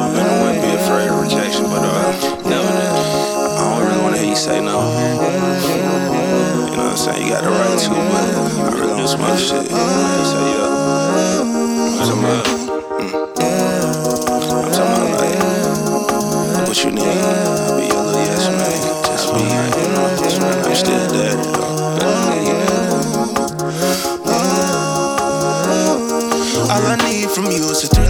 never been the one to be afraid of rejection, but uh, never. I don't really wanna hear you say no. You know what I'm saying? You got the right to, but I really some other shit. You say yeah. I'm talking about. Mm. I'm talking about like what you need. I'll be your little yes man. Just be, you know, just I'm still dead. All I need from you is a three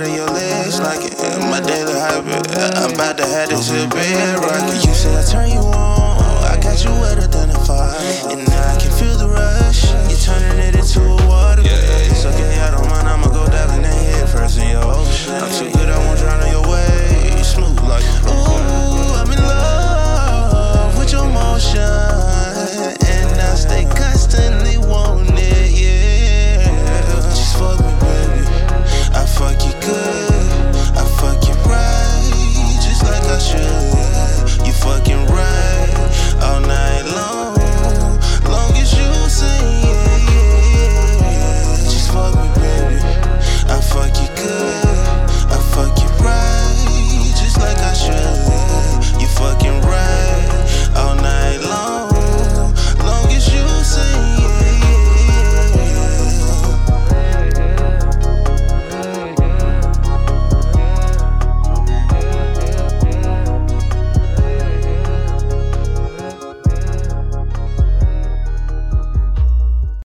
on your legs like it. My daily habit. I'm about to have this here bed. You say I turn you